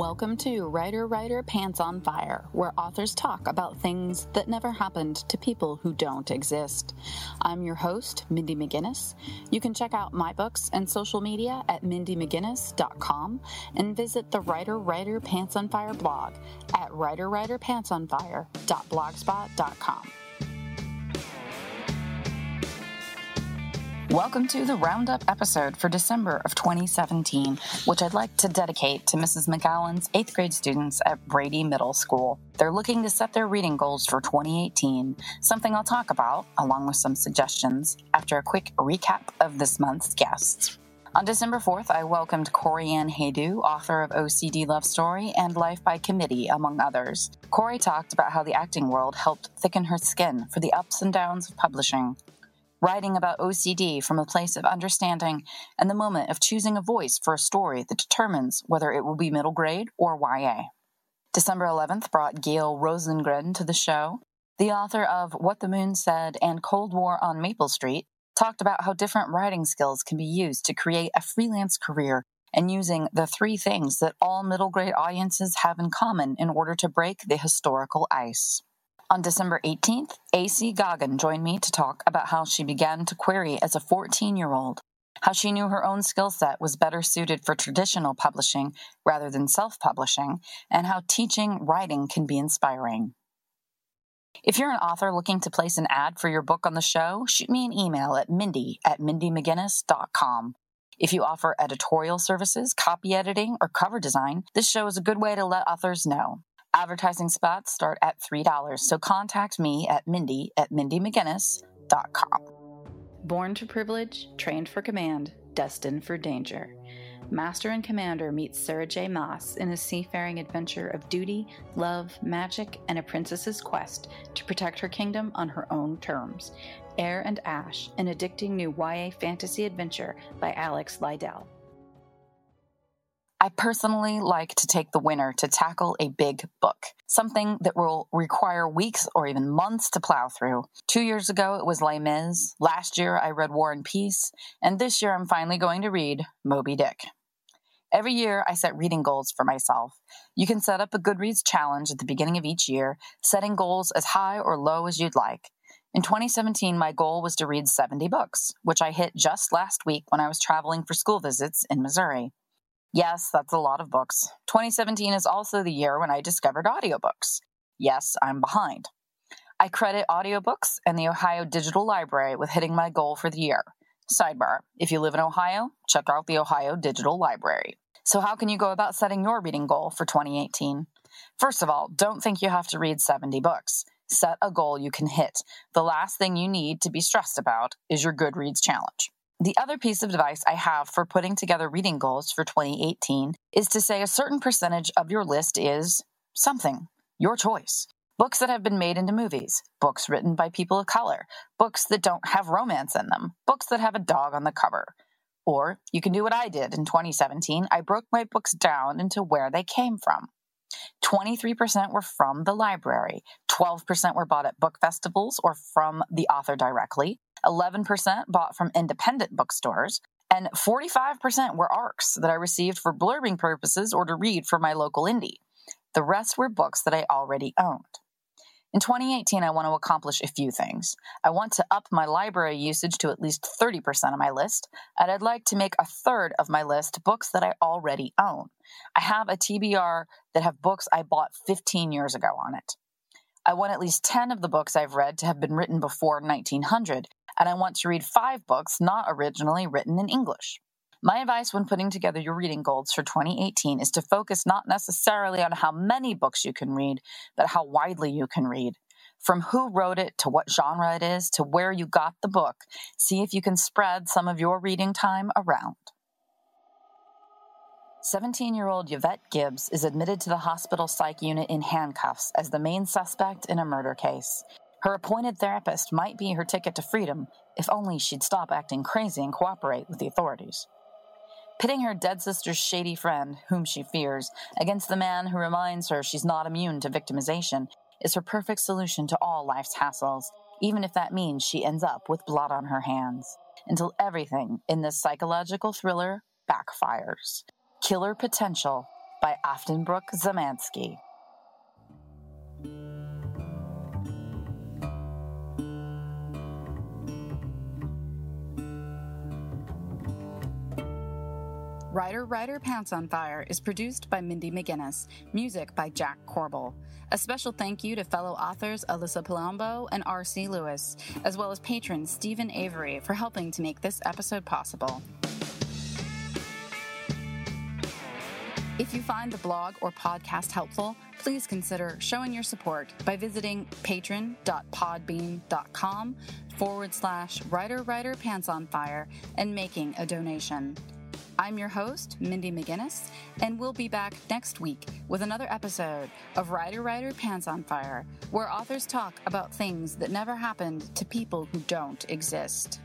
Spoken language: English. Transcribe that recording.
Welcome to Writer Writer Pants on Fire, where authors talk about things that never happened to people who don't exist. I'm your host, Mindy McGinnis. You can check out my books and social media at mindymcginnis.com and visit the Writer Writer Pants on Fire blog at writerwriterpantsonfire.blogspot.com. Welcome to the Roundup episode for December of 2017, which I'd like to dedicate to Mrs. McGowan's eighth grade students at Brady Middle School. They're looking to set their reading goals for 2018, something I'll talk about, along with some suggestions, after a quick recap of this month's guests. On December 4th, I welcomed Corey Ann Haydu, author of OCD Love Story and Life by Committee, among others. Corey talked about how the acting world helped thicken her skin for the ups and downs of publishing writing about OCD from a place of understanding and the moment of choosing a voice for a story that determines whether it will be middle grade or YA. December 11th brought Gayle Rosengren to the show. The author of What the Moon Said and Cold War on Maple Street talked about how different writing skills can be used to create a freelance career and using the three things that all middle grade audiences have in common in order to break the historical ice. On December 18th, AC Goggin joined me to talk about how she began to query as a 14 year old, how she knew her own skill set was better suited for traditional publishing rather than self publishing, and how teaching writing can be inspiring. If you're an author looking to place an ad for your book on the show, shoot me an email at mindy at mindymcginnis.com. If you offer editorial services, copy editing, or cover design, this show is a good way to let authors know. Advertising spots start at $3, so contact me at mindy at mindymcginnis.com. Born to privilege, trained for command, destined for danger. Master and Commander meets Sarah J. Maas in a seafaring adventure of duty, love, magic, and a princess's quest to protect her kingdom on her own terms. Air and Ash, an addicting new YA fantasy adventure by Alex Lidell. I personally like to take the winter to tackle a big book, something that will require weeks or even months to plow through. Two years ago, it was Les Mis. Last year, I read War and Peace. And this year, I'm finally going to read Moby Dick. Every year, I set reading goals for myself. You can set up a Goodreads challenge at the beginning of each year, setting goals as high or low as you'd like. In 2017, my goal was to read 70 books, which I hit just last week when I was traveling for school visits in Missouri. Yes, that's a lot of books. 2017 is also the year when I discovered audiobooks. Yes, I'm behind. I credit audiobooks and the Ohio Digital Library with hitting my goal for the year. Sidebar If you live in Ohio, check out the Ohio Digital Library. So, how can you go about setting your reading goal for 2018? First of all, don't think you have to read 70 books. Set a goal you can hit. The last thing you need to be stressed about is your Goodreads challenge. The other piece of advice I have for putting together reading goals for 2018 is to say a certain percentage of your list is something, your choice. Books that have been made into movies, books written by people of color, books that don't have romance in them, books that have a dog on the cover. Or you can do what I did in 2017. I broke my books down into where they came from. 23% were from the library, 12% were bought at book festivals or from the author directly, 11% bought from independent bookstores, and 45% were ARCs that I received for blurbing purposes or to read for my local indie. The rest were books that I already owned. In 2018, I want to accomplish a few things. I want to up my library usage to at least 30% of my list, and I'd like to make a third of my list books that I already own. I have a TBR that have books I bought 15 years ago on it. I want at least 10 of the books I've read to have been written before 1900, and I want to read five books not originally written in English. My advice when putting together your reading goals for 2018 is to focus not necessarily on how many books you can read, but how widely you can read. From who wrote it to what genre it is to where you got the book, see if you can spread some of your reading time around. 17 year old Yvette Gibbs is admitted to the hospital psych unit in handcuffs as the main suspect in a murder case. Her appointed therapist might be her ticket to freedom if only she'd stop acting crazy and cooperate with the authorities. Pitting her dead sister's shady friend, whom she fears, against the man who reminds her she's not immune to victimization is her perfect solution to all life's hassles, even if that means she ends up with blood on her hands. Until everything in this psychological thriller backfires. Killer potential by Aftonbrook Zamansky. Writer Writer Pants on Fire is produced by Mindy McGinnis, music by Jack Corbel. A special thank you to fellow authors Alyssa Palombo and R.C. Lewis, as well as patron Stephen Avery for helping to make this episode possible. If you find the blog or podcast helpful, please consider showing your support by visiting patreon.podbean.com forward slash writer writer pants on fire and making a donation. I'm your host, Mindy McGinnis, and we'll be back next week with another episode of Writer Writer Pants on Fire, where authors talk about things that never happened to people who don't exist.